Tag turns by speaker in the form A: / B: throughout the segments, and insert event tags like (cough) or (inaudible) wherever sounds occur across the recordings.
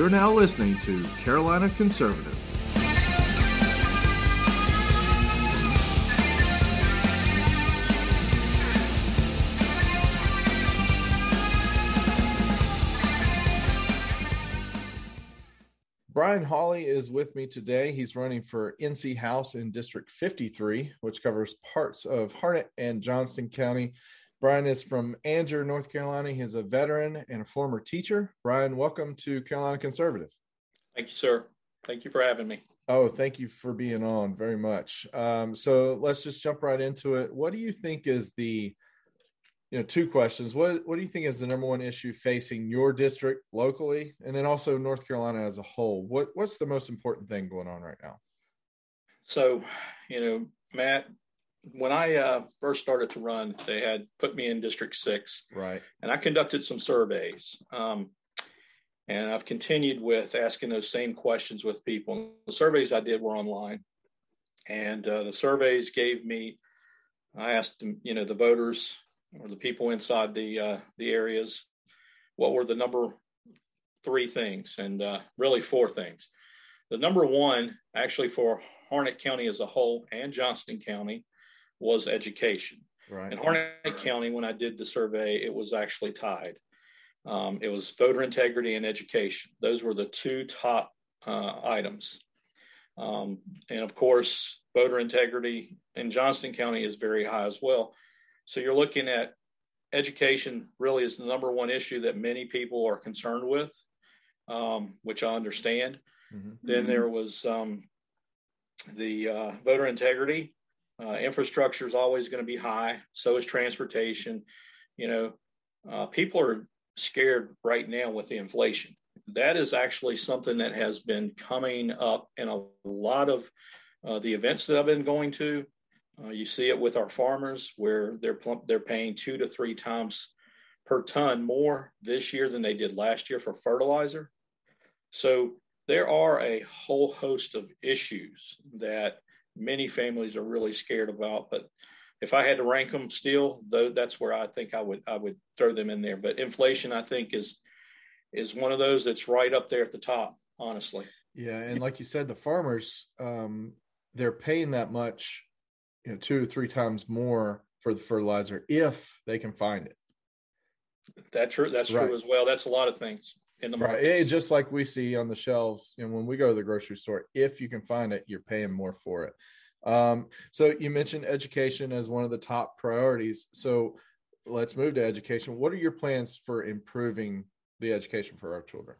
A: You're now listening to Carolina Conservative. Brian Hawley is with me today. He's running for NC House in District 53, which covers parts of Harnett and Johnston County. Brian is from Angier, North Carolina. He's a veteran and a former teacher. Brian, welcome to Carolina Conservative.
B: Thank you, sir. Thank you for having me.
A: Oh, thank you for being on very much. Um, so let's just jump right into it. What do you think is the, you know, two questions. What What do you think is the number one issue facing your district locally, and then also North Carolina as a whole? What What's the most important thing going on right now?
B: So, you know, Matt, when I uh, first started to run, they had put me in District Six,
A: right?
B: And I conducted some surveys, um, and I've continued with asking those same questions with people. The surveys I did were online, and uh, the surveys gave me. I asked them, you know, the voters or the people inside the uh, the areas, what were the number three things, and uh, really four things. The number one, actually, for Harnett County as a whole and Johnston County, was education.
A: Right.
B: In Harnett County, when I did the survey, it was actually tied. Um, it was voter integrity and education. Those were the two top uh, items. Um, and of course, voter integrity in Johnston County is very high as well. So you're looking at education really is the number one issue that many people are concerned with, um, which I understand. Mm-hmm. Then there was um, the uh, voter integrity uh, infrastructure is always going to be high. So is transportation. You know, uh, people are scared right now with the inflation. That is actually something that has been coming up in a lot of uh, the events that I've been going to. Uh, you see it with our farmers where they're they're paying two to three times per ton more this year than they did last year for fertilizer. So there are a whole host of issues that many families are really scared about. But if I had to rank them still, though, that's where I think I would I would throw them in there. But inflation, I think, is is one of those that's right up there at the top, honestly.
A: Yeah, and like you said, the farmers um, they're paying that much, you know, two or three times more for the fertilizer if they can find it.
B: That's true. That's right. true as well. That's a lot of things in the market. Right.
A: just like we see on the shelves, and when we go to the grocery store, if you can find it, you're paying more for it. Um, so you mentioned education as one of the top priorities. So let's move to education. What are your plans for improving the education for our children?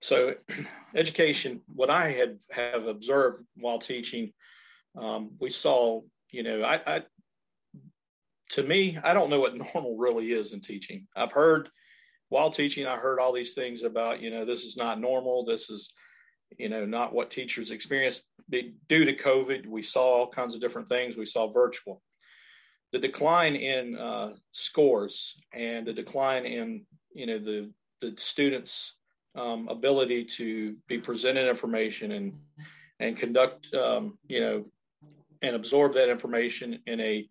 B: So, (clears throat) education. What I had have observed while teaching, um, we saw. You know, I, I to me, I don't know what (laughs) normal really is in teaching. I've heard while teaching, I heard all these things about, you know, this is not normal. This is, you know, not what teachers experience due to COVID. We saw all kinds of different things. We saw virtual. The decline in uh, scores and the decline in, you know, the the students' um, ability to be presented information and and conduct, um, you know, and absorb that information in a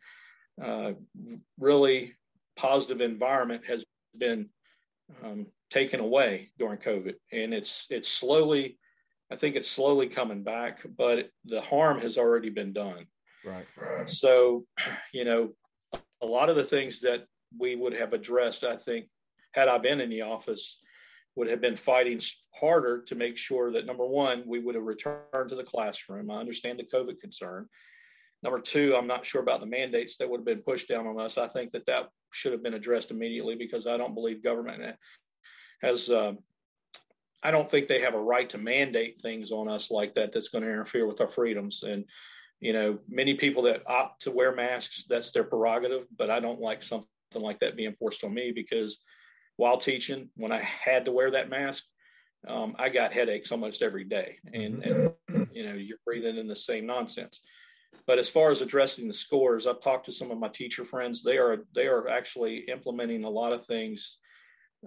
B: uh, really positive environment has been um, taken away during COVID, and it's it's slowly, I think it's slowly coming back, but the harm has already been done.
A: Right. right.
B: So, you know, a lot of the things that we would have addressed, I think, had I been in the office, would have been fighting harder to make sure that number one, we would have returned to the classroom. I understand the COVID concern. Number two, I'm not sure about the mandates that would have been pushed down on us. I think that that should have been addressed immediately because I don't believe government has. Uh, I don't think they have a right to mandate things on us like that. That's going to interfere with our freedoms. And you know, many people that opt to wear masks, that's their prerogative. But I don't like something like that being forced on me because while teaching, when I had to wear that mask, um, I got headaches almost every day, and, and you know, you're breathing in the same nonsense. But as far as addressing the scores, I've talked to some of my teacher friends. They are they are actually implementing a lot of things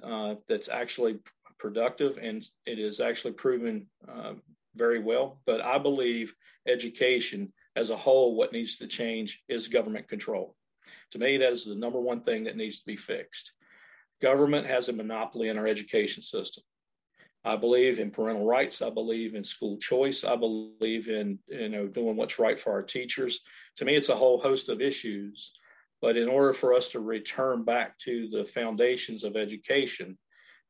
B: uh, that's actually productive, and it is actually proven uh, very well. But I believe education as a whole, what needs to change is government control. To me, that is the number one thing that needs to be fixed. Government has a monopoly in our education system. I believe in parental rights. I believe in school choice. I believe in you know doing what's right for our teachers. To me, it's a whole host of issues. But in order for us to return back to the foundations of education,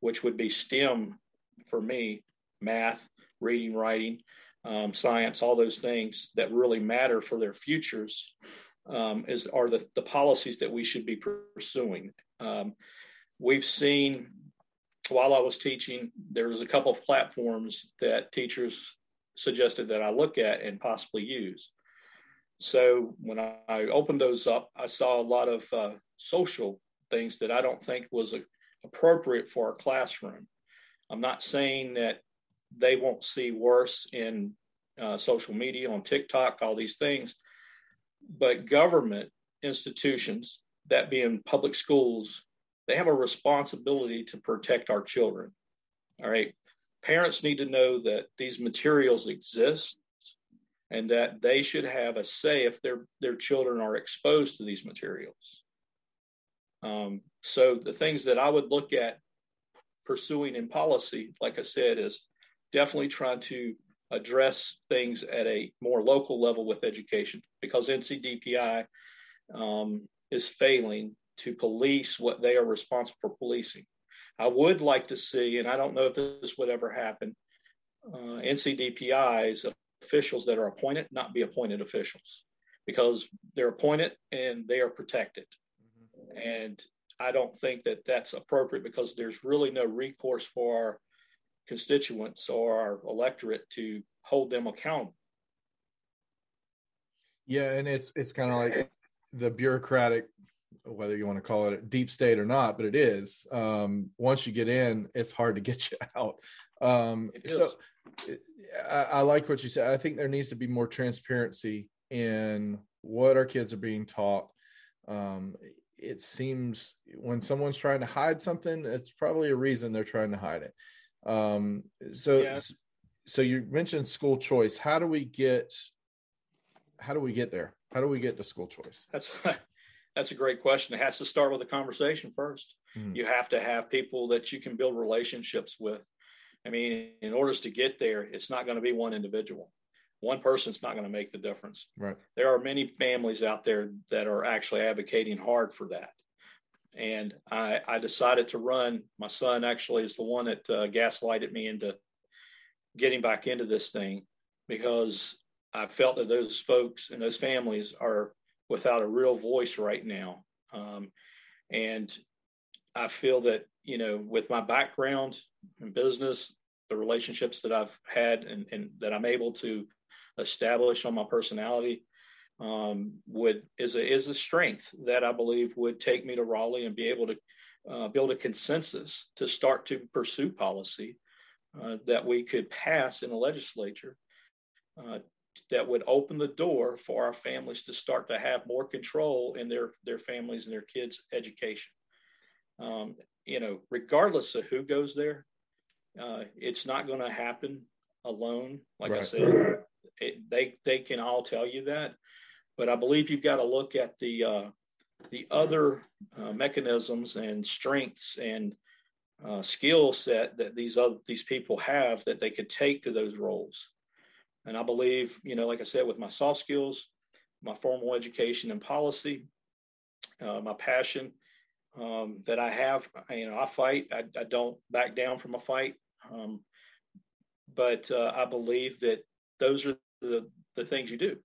B: which would be STEM for me, math, reading, writing, um, science, all those things that really matter for their futures, um, is are the, the policies that we should be pursuing. Um, we've seen while I was teaching, there was a couple of platforms that teachers suggested that I look at and possibly use. So when I opened those up, I saw a lot of uh, social things that I don't think was a, appropriate for a classroom. I'm not saying that they won't see worse in uh, social media, on TikTok, all these things, but government institutions, that being public schools, they have a responsibility to protect our children. All right. Parents need to know that these materials exist and that they should have a say if their, their children are exposed to these materials. Um, so the things that I would look at pursuing in policy, like I said, is definitely trying to address things at a more local level with education because NCDPI um, is failing to police what they are responsible for policing. I would like to see, and I don't know if this would ever happen, uh, NCDPI's officials that are appointed not be appointed officials because they're appointed and they are protected. Mm-hmm. And I don't think that that's appropriate because there's really no recourse for our constituents or our electorate to hold them accountable.
A: Yeah, and it's it's kind of like the bureaucratic whether you want to call it deep state or not, but it is. Um, once you get in, it's hard to (laughs) get you out. Um, so I, I, like what you said. I think there needs to be more transparency in what our kids are being taught. Um, it seems when someone's trying to hide something, it's probably a reason they're trying to hide it. Um, so, yeah. so you mentioned school choice. How do we get? How do we get there? How do we get to school choice?
B: That's (laughs) that's a great question. It has to start with a conversation 1st mm You have to have people that you can build relationships with. I mean, in order to get there, it's not going to be one individual. One person's not going to make the difference.
A: Right.
B: There are many families out there that are actually advocating hard for that. And I, I decided to run. My son actually is the one that uh, gaslighted me into getting back into this thing because I felt that those folks and those families are without a real voice right now. Um, and I feel that, you know, with my background in business, the relationships that I've had and, and that I'm able to establish on my personality um, would is a is a strength that I believe would take me to Raleigh and be able to uh, build a consensus to start to pursue policy uh, that we could pass in the legislature uh, that would open the door for our families to start to have more control in their their families and their kids' education. Um, you know, regardless of who goes there, uh, it's not going to happen alone. Like right. I said, it, they they can all tell you that, but I believe you've got to look at the uh, the other uh, mechanisms and strengths and uh, skill set that these other these people have that they could take to those roles. And I believe, you know, like I said, with my soft skills, my formal education and policy, uh, my passion um, that I have, you know, I fight. I, I don't back down from a fight. Um, but uh, I believe that those are the, the things you do.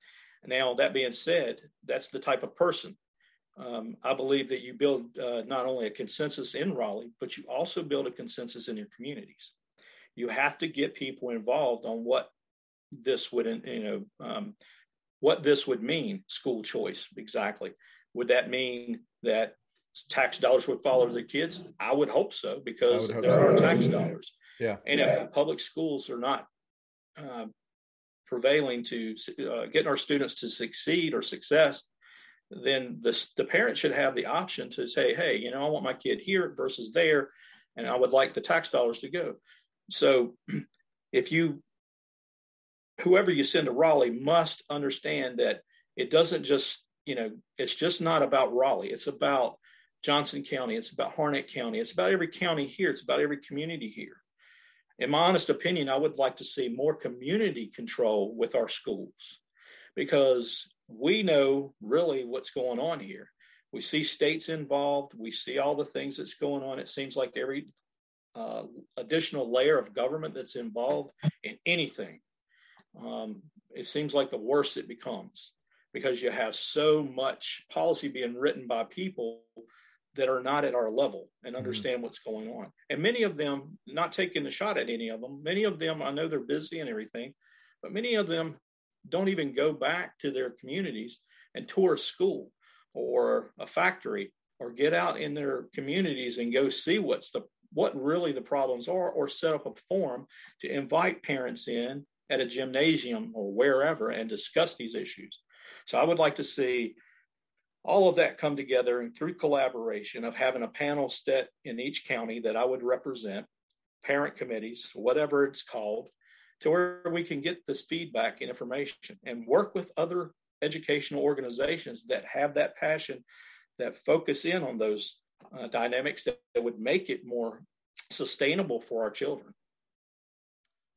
B: Now, that being said, that's the type of person. Um, I believe that you build uh, not only a consensus in Raleigh, but you also build a consensus in your communities. You have to get people involved on what this wouldn't, you know, um, what this would mean, school choice exactly. Would that mean that tax dollars would follow the kids? I would hope so because there so. are tax dollars.
A: Yeah.
B: And
A: yeah.
B: if public schools are not uh, prevailing to uh, getting our students to succeed or success, then the, the parent should have the option to say, hey, you know, I want my kid here versus there, and I would like the tax dollars to go. So (clears throat) if you whoever you send to Raleigh must understand that it doesn't just, you know, it's just not about Raleigh. It's about Johnston County. It's about Harnett County. It's about every county here. It's about every community here. in my honest opinion, I would like to see more community control with our schools because we know really what's going on here. We see states involved. We see all the things that's going on. It seems like every uh, additional layer of government that's involved in anything, um, it seems like the worse it becomes because you have so much policy being written by people that are not at our level and mm-hmm. understand mm-hmm. what's going on. And many of them, not taking a shot at any of them, many of them, I know they're busy and everything, but many of them don't even go back to their communities and tour a school or a factory or get out in their communities and go see what's the what really the problems are or set up a forum to invite parents in at a gymnasium or wherever and discuss these issues. So I would like to see all of that come together and through collaboration of having a panel set in each county that I would represent, parent committees, whatever it's called, to where we can get this feedback and information and work with other educational organizations that have that passion that focus in on those uh, dynamics that, that would make it more sustainable for our children.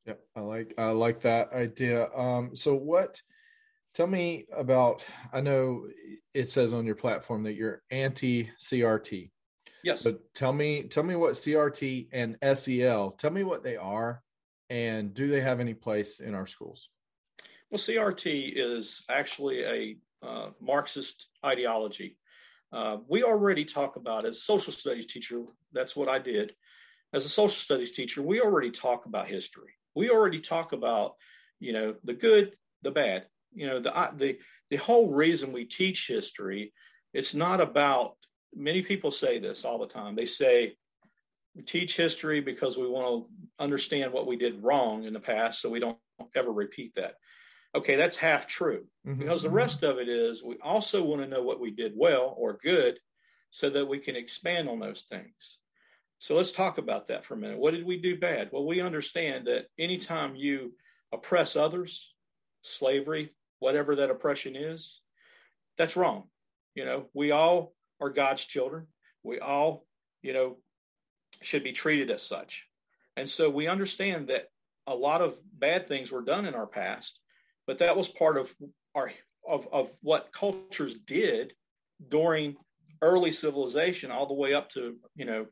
A: Yep, I like I like that idea. Um, so what Tell me about. I know it says on your platform that you're anti CRT.
B: Yes.
A: But tell me, tell me what CRT and SEL. Tell me what they are, and do they have any place in our schools?
B: Well, CRT is actually a uh, Marxist ideology. Uh, we already talk about as social studies teacher. That's what I did. As a social studies teacher, we already talk about history. We already talk about, you know, the good, the bad, you know the the the whole reason we teach history it's not about many people say this all the time they say we teach history because we want to understand what we did wrong in the past so we don't ever repeat that okay that's half true mm-hmm. because the mm-hmm. rest of it is we also want to know what we did well or good so that we can expand on those things so let's talk about that for a minute what did we do bad well we understand that anytime you oppress others slavery whatever that oppression is, that's wrong. You know, we all are God's children. We all, you know, should be treated as such. And so we understand that a lot of bad things were done in our past, but that was part of our of, of what cultures did during early civilization all the way up to, you know,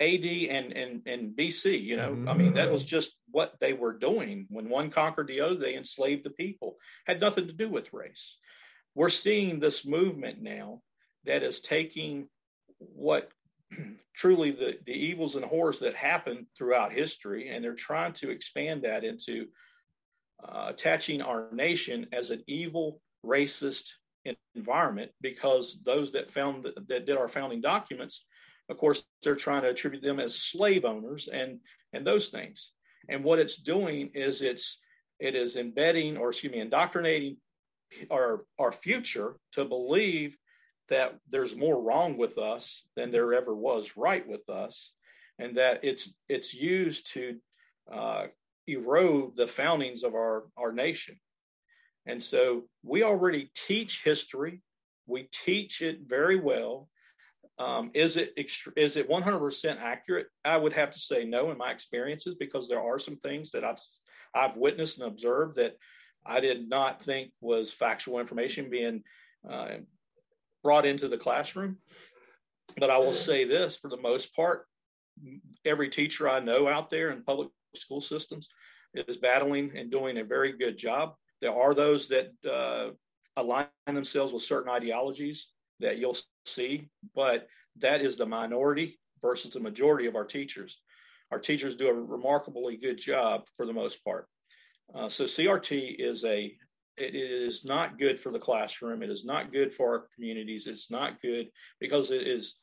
B: AD and, and, and BC. You know, mm-hmm. I mean, that was just what they were doing. When one conquered the other, they enslaved the people. Had nothing to do with race. We're seeing this movement now that is taking what (clears throat) truly the, the evils and horrors that happened throughout history, and they're trying to expand that into uh, attaching our nation as an evil, racist environment because those that found that did our founding documents of course, they're trying to attribute them as slave owners and and those things. And what it's doing is it's it is embedding or excuse me, indoctrinating our our future to believe that there's more wrong with us than there ever was right with us, and that it's it's used to uh, erode the foundings of our our nation. And so we already teach history. We teach it very well. Um, is it is it 100% accurate? I would have to say no in my experiences because there are some things that I've I've witnessed and observed that I did not think was factual information being uh, brought into the classroom. But I will say this: for the most part, every teacher I know out there in public school systems is battling and doing a very good job. There are those that uh, align themselves with certain ideologies that you'll see, but that is the minority versus the majority of our teachers. Our teachers do a remarkably good job for the most part. Uh, so CRT is a it is not good for the classroom. It is not good for our communities. It's not good because it is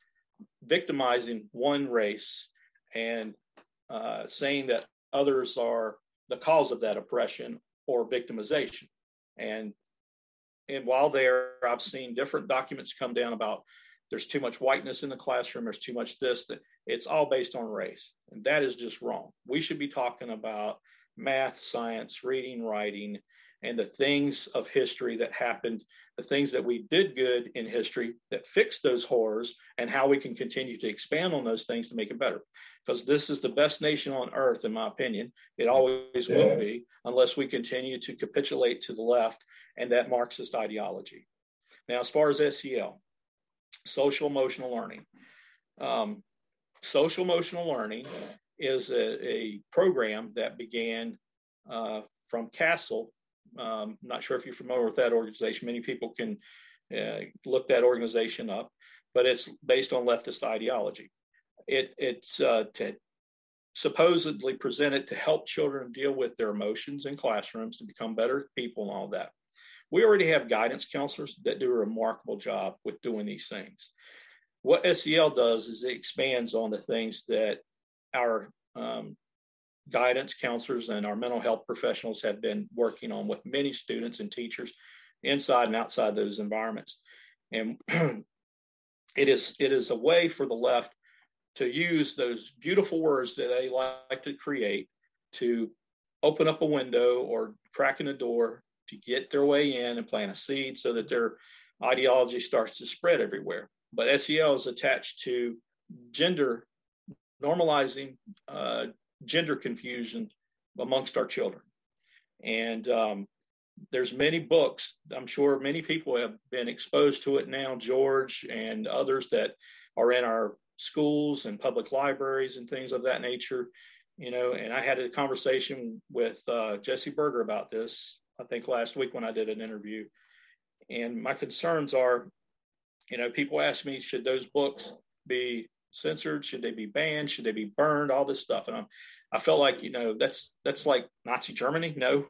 B: victimizing one race and uh, saying that others are the cause of that oppression or victimization. And and while there, I've seen different documents come down about there's too much whiteness in the classroom, there's too much this, that it's all based on race. And that is just wrong. We should be talking about math, science, reading, writing, and the things of history that happened, the things that we did good in history that fixed those horrors, and how we can continue to expand on those things to make it better. Because this is the best nation on earth, in my opinion. It always yeah. will be, unless we continue to capitulate to the left and that Marxist ideology. Now, as far as SEL, social emotional learning, um, social emotional learning is a, a program that began uh, from CASEL um, not sure if you're familiar with that organization. Many people can uh, look that organization up, but it's based on leftist ideology. It, it's uh, to supposedly presented to help children deal with their emotions in classrooms to become better people and all that. We already have guidance counselors that do a remarkable job with doing these things. What SEL does is it expands on the things that our um, guidance counselors and our mental health professionals have been working on with many students and teachers inside and outside those environments. And (clears throat) it is it is a way for the left to use those beautiful words that they like to create to open up a window or crack in a door to get their way in and plant a seed so that their ideology starts to spread everywhere. But SEL is attached to gender normalizing uh, gender confusion amongst our children. And um, there's many books. I'm sure many people have been exposed to it now. George and others that are in our schools and public libraries and things of that nature. You know, and I had a conversation with uh, Jesse Berger about this. I think last week when I did an interview, and my concerns are, you know, people ask me, should those books be censored? Should they be banned? Should they be burned? All this stuff. And I'm, I felt like, you know, that's, that's like Nazi Germany. No,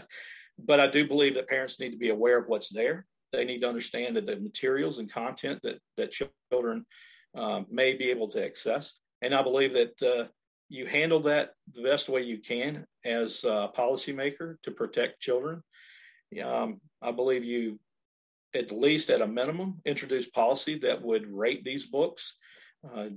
B: (laughs) but I do believe that parents need to be aware of what's there. They need to understand that the materials and content that, that children um, may be able to access. And I believe that uh, you handle that the best way you can as a policymaker to protect children. Um, I believe you, at least at a minimum, introduce policy that would rate these books uh,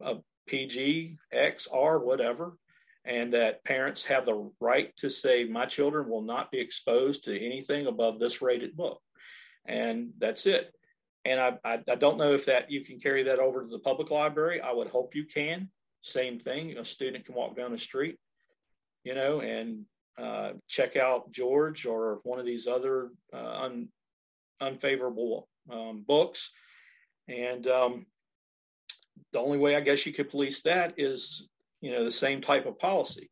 B: a PG, X, R, whatever, and that parents have the right to say, my children will not be exposed to anything above this rated book. And that's it. And I, I, I, don't know if that you can carry that over to the public library. I would hope you can. Same thing. A student can walk down the street, you know, and uh, check out George or one of these other uh, un, unfavorable um, books. And um, the only way I guess you could police that is, you know, the same type of policy.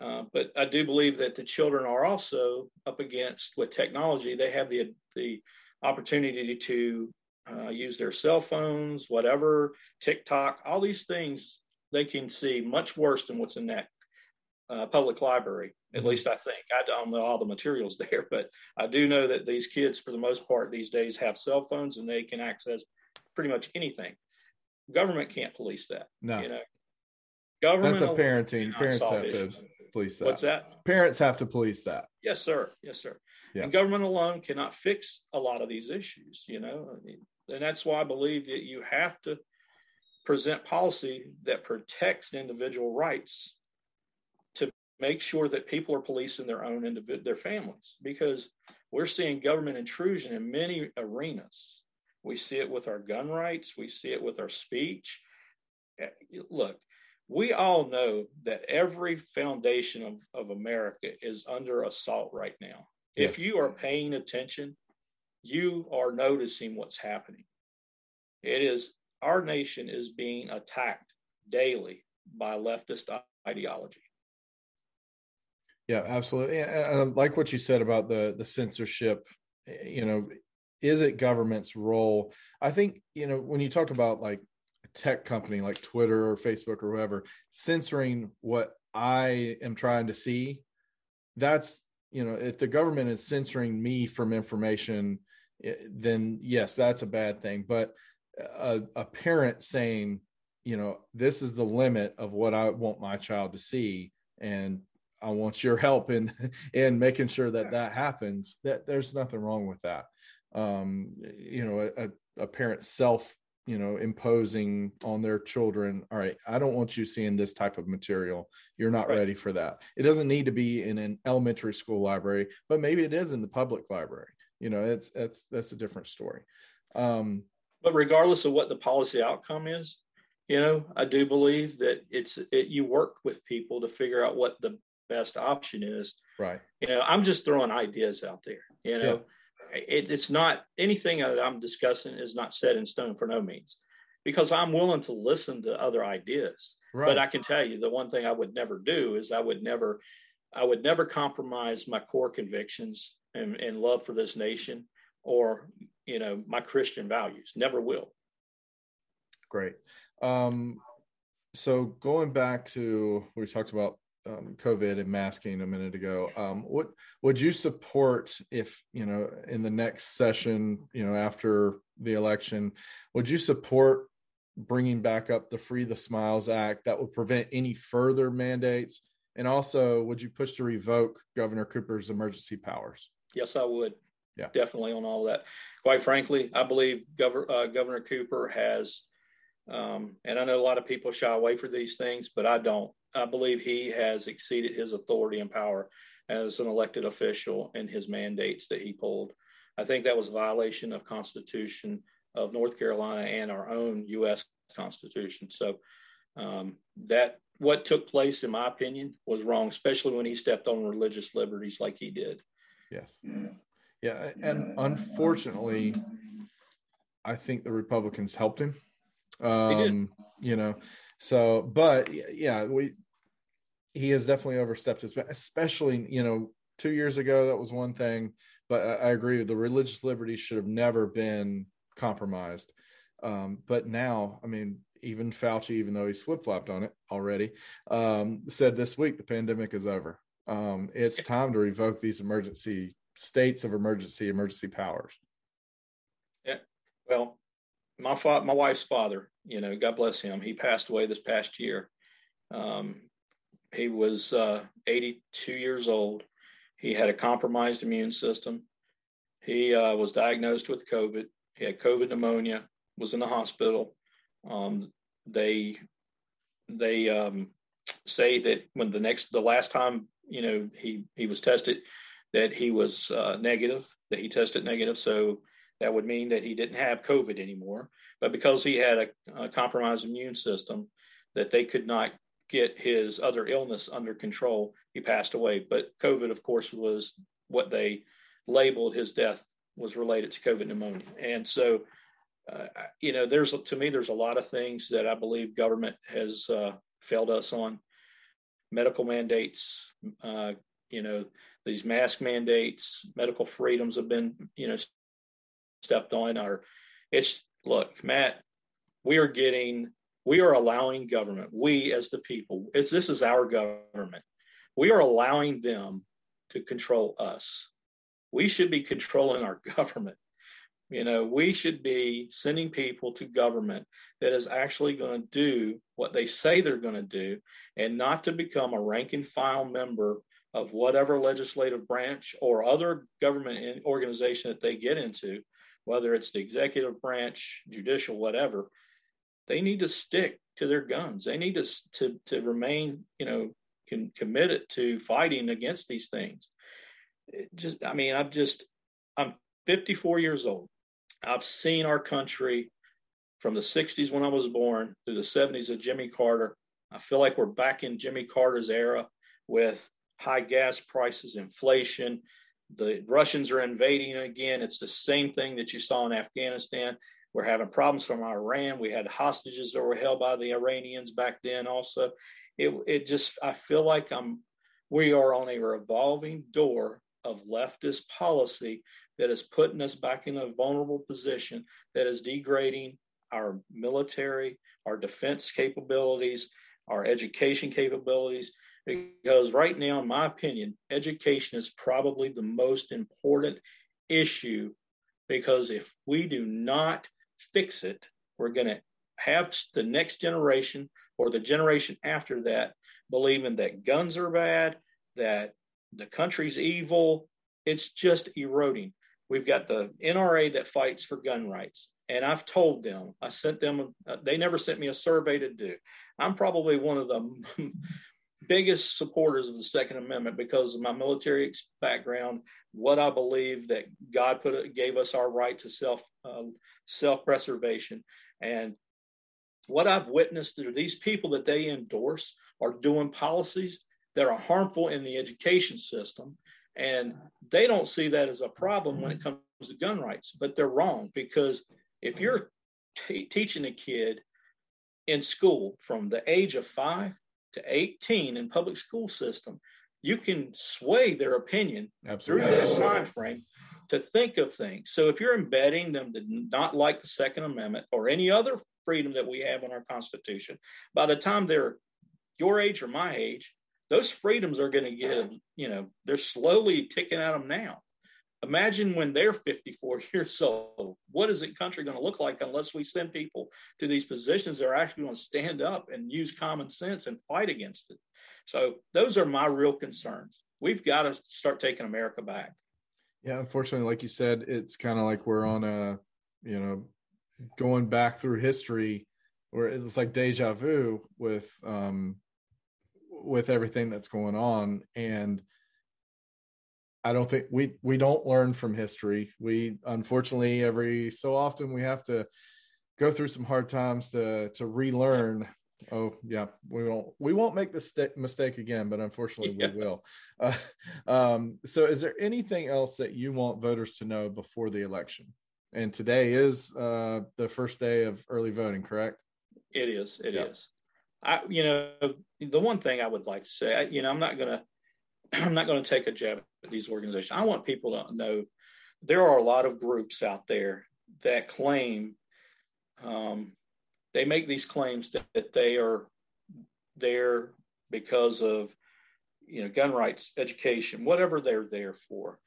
B: Uh, but I do believe that the children are also up against with technology. They have the the opportunity to uh, use their cell phones, whatever, TikTok, all these things they can see much worse than what's in that uh, public library. At mm-hmm. least I think. I don't know all the materials (laughs) there, but I do know that these kids, for the most part, these days have cell phones and they can access pretty much anything. Government can't police that.
A: No. You
B: know,
A: government. That's a parenting. Parents have issues. to police that.
B: What's that?
A: Parents have to police that.
B: Yes, sir. Yes, sir. Yeah. And government alone cannot fix a lot of these issues. You know, and that's why I believe that you have to present policy that protects individual rights to make sure that people are policing their own individual their families because we're seeing government intrusion in many arenas we see it with our gun rights. We see it with our speech. Eh, look, we all know that every foundation of, of America is under assault right now. Yes. If you are paying attention, you are noticing what's happening. It is our nation is being attacked daily by leftist ideology.
A: Yeah, absolutely. And I like what you said about the the censorship. You know, is it government's role? I think, you know, when you talk about like a tech company like Twitter or Facebook or whoever censoring what I am trying to see, that's, you know, if the government is censoring me from information, eh, then yes, that's a bad thing. But a, a parent saying, you know, this is the limit of what I want my child to see, and I want your help in (laughs) in making sure that that happens. That there's nothing wrong with that. Um, you know, a, a parent self you know imposing on their children all right i don't want you seeing this type of material. You're not right. ready for that. It doesn't need to be in an elementary school library but maybe it is in the public library. You know it's that's that's a different story. Um
B: but regardless of what the policy outcome is you know i do believe that it's it, you work with people to figure out what the best option is
A: right
B: you know i'm just throwing ideas out there you know yeah. it, it's not anything that i'm discussing is not set in stone for no means because i'm willing to listen to other ideas right. but i can tell you the one thing i would never do is i would never i would never compromise my core convictions and, and love for this nation or you know my christian values never will
A: great um so going back to we talked about um, COVID and masking a minute ago. Um, what would you support if you know in the next session, you know, after the election, would you support bringing back up the Free the Smiles Act that would prevent any further mandates? And also, would you push to revoke Governor Cooper's emergency powers?
B: Yes, I would. Yeah, definitely on all of that. Quite frankly, I believe Governor uh, Governor Cooper has, um, and I know a lot of people shy away from these things, but I don't. I believe he has exceeded his authority and power as an elected official in his mandates that he pulled. I think that was a violation of Constitution of North Carolina and our own U.S. Constitution. So um, that what took place, in my opinion, was wrong, especially when he stepped on religious liberties like he did.
A: Yes. Yeah, and unfortunately, I think the Republicans helped him. Um, you know, so but yeah, we he has definitely overstepped his, especially you know two years ago that was one thing, but I, I agree the religious liberty should have never been compromised. Um, but now, I mean, even Fauci, even though he's slip flopped on it already, um, said this week the pandemic is over. Um, it's time to revoke these emergency states of emergency emergency powers.
B: Yeah. Well, my fa- my wife's father, you know, God bless him. He passed away this past year. Um, he was uh, 82 years old. He had a compromised immune system. He uh, was diagnosed with COVID. He had COVID pneumonia. Was in the hospital. Um, they they um, say that when the next the last time you know he he was tested, that he was uh, negative. That he tested negative. So that would mean that he didn't have COVID anymore. But because he had a, a compromised immune system, that they could not get his other illness under control, he passed away. But COVID, of course, was what they labeled his death was related to COVID pneumonia. And so, uh, you know, there's to me, there's a lot of things that I believe government has uh, failed us on. Medical mandates, uh, you know, these mask mandates, medical freedoms have been, you know, stepped on. Or it's look, Matt, we are getting we are allowing government, we as the people, it's, this is our government. We are allowing them to control us. We should be controlling our government. You know, we should be sending people to government that is actually going to do what they say they're going to do and not to become a rank and file member of whatever legislative branch or other government organization that they get into, whether it's the executive branch, judicial, whatever they need to stick to their guns. They need to to, to remain, you know, can, committed to fighting against these things. It just, I mean, I've just, I'm 54 years old. I've seen our country from the 60s when I was born through the 70s of Jimmy Carter. I feel like we're back in Jimmy Carter's era with high gas prices, inflation. The Russians are invading again. It's the same thing that you saw in Afghanistan. We're having problems from Iran. We had hostages that were held by the Iranians back then. Also, it it just I feel like I'm we are on a revolving door of leftist policy that is putting us back in a vulnerable position that is degrading our military, our defense capabilities, our education capabilities. Because right now, in my opinion, education is probably the most important issue. Because if we do not fix it, we're going to have the next generation or the generation after that believing that guns are bad, that the country's evil. It's just eroding. We've got the NRA that fights for gun rights. and I've told them, I sent them, uh, they never sent me a survey to do. I'm probably one of the (laughs) biggest supporters of the Second Amendment because of my military background, what I believe that God put gave us our right to self uh, self preservation, and what I've witnessed are these people that they endorse are doing policies that are harmful in the education system, and they don't see that as a problem when it comes to gun rights, but they're wrong because if you're t- teaching a kid in school from the age of five to 18 in public school system, you can sway their opinion Absolutely. through that time frame to think of things. So if you're embedding them to not like the Second Amendment or any other freedom that we have in our Constitution, by the time they're your age or my age, those freedoms are going to get, you know, they're slowly ticking at them now. Imagine when they're 54 (laughs) years old. What is the country going to look like unless we send people to these positions that are actually going to stand up and use common sense and fight against it? So those are my real concerns. We've got to start taking America back.
A: Yeah, unfortunately, like you said, it's kind of like we're on a, you know, going back through history where it's like deja vu with um with everything that's going on and I don't think we we don't learn from history. We unfortunately every so often we have to go through some hard times to to relearn. Oh yeah, we won't we won't make this st- mistake again, but unfortunately yeah. we will. Uh, um, so, is there anything else that you want voters to know before the election? And today is uh, the first day of early voting, correct?
B: It is. It yep. is. I, you know, the one thing I would like to say, you know, I'm not gonna (clears throat) I'm not going to take a jab these organizations. I want people to know there are a lot of groups out there that claim um, they make these claims that, that they are there because of you know gun rights, education, whatever they're there for,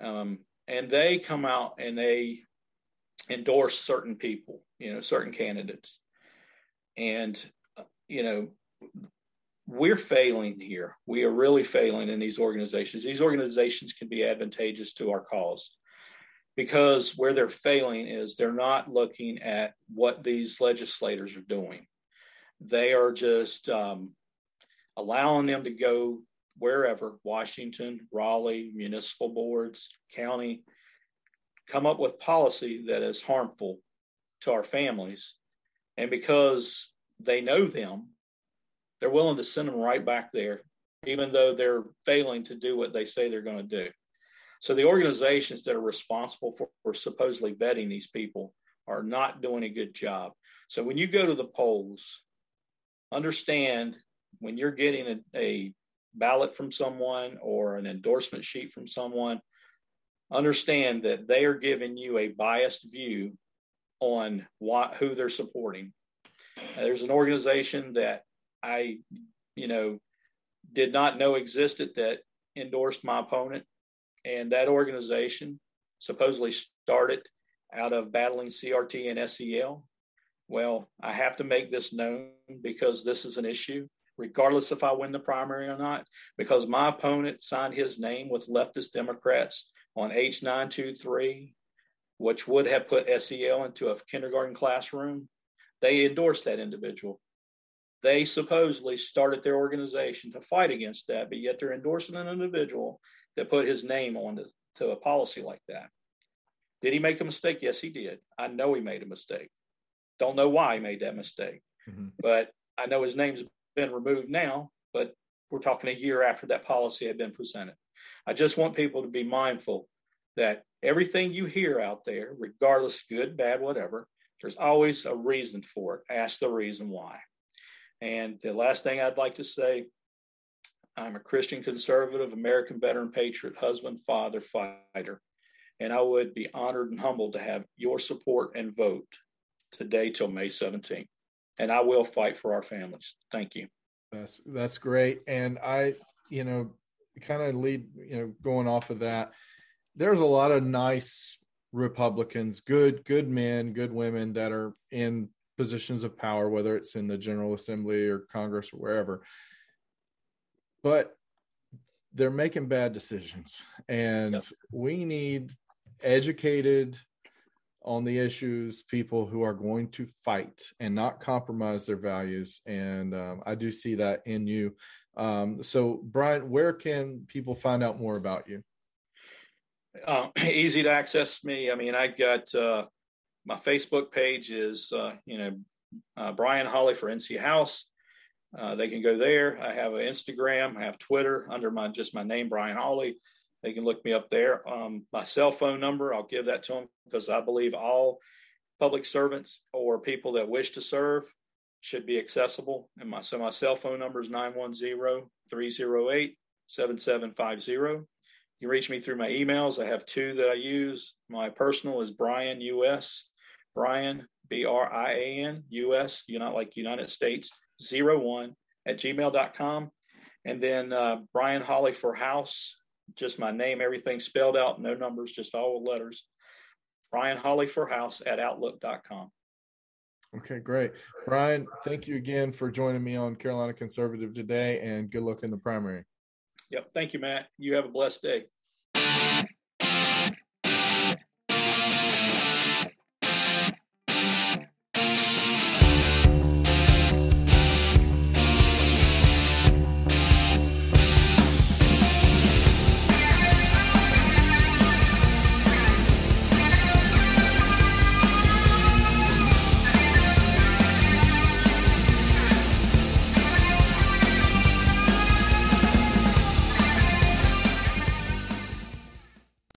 B: um, and they come out and they endorse certain people, you know, certain candidates, and you know we're failing here. We are really failing in these organizations. These organizations can be advantageous to our cause because where they're failing is they're not looking at what these legislators are doing. They are just um, allowing them to go wherever Washington, Raleigh, municipal boards, county come up with policy that is harmful to our families. And because they know them, they're willing to send them right back there, even though they're failing to do what they say they're going to do. So the organizations that are responsible for, for supposedly vetting these people are not doing a good job. So when you go to the polls, understand when you're getting a, a ballot from someone or an endorsement sheet from someone, understand that they are giving you a biased view on what, who they're supporting. There's an organization that I, you know, did not know existed that endorsed my opponent. And that organization supposedly started out of battling CRT and SEL. Well, I have to make this known because this is an issue, regardless if I win the primary or not, because my opponent signed his name with leftist Democrats on H923, which would have put SEL into a kindergarten classroom. They endorsed that individual. They supposedly started their organization to fight against that, but yet they're endorsing an individual that put his name on to, to a policy like that. Did he make a mistake? Yes, he did. I know he made a mistake. Don't know why he made that mistake, mm-hmm. but I know his name's been removed now, but we're talking a year after that policy had been presented. I just want people to be mindful that everything you hear out there, regardless good, bad, whatever, there's always a reason for it. Ask the reason why. And the last thing I'd like to say I'm a Christian conservative, American veteran patriot, husband, father, fighter. And I would be honored and humbled to have your support and vote today till May 17th. And I will fight for our families. Thank you.
A: That's that's great. And I, you know, kind of lead, you know, going off of that, there's a lot of nice Republicans, good, good men, good women that are in positions of power, whether it's in the General Assembly or Congress or wherever. But they're making bad decisions, and yep. we need educated, on the issues, people who are going to fight and not compromise their values. And um, I do see that in you. Um, so, Brian, where can people find out more about you?
B: Uh, (clears throat) easy to access me. I mean, I got uh, my Facebook page is, uh, you know, uh, Brian Hawley for NC House. Uh, they can go there. I have an Instagram. I have Twitter under my just my name, Brian Hawley. They can look me up there. Um, my cell phone number, I'll give that to them because I believe all public servants or people that wish to serve should be accessible. And my so my cell phone number is 910-308-7750. You can reach me through my emails. I have two that I use. My personal is Brian US, Brian B R I A N US, you not like United States, zero one at gmail.com. And then uh, Brian Hawley for House just my name, everything spelled out, no numbers, just all letters. Brian Hawley for House at Outlook.com.
A: Okay, great. Brian, thank you again for joining me on Carolina Conservative today and good luck in the primary.
B: Yep. Thank you, Matt. You have a blessed day.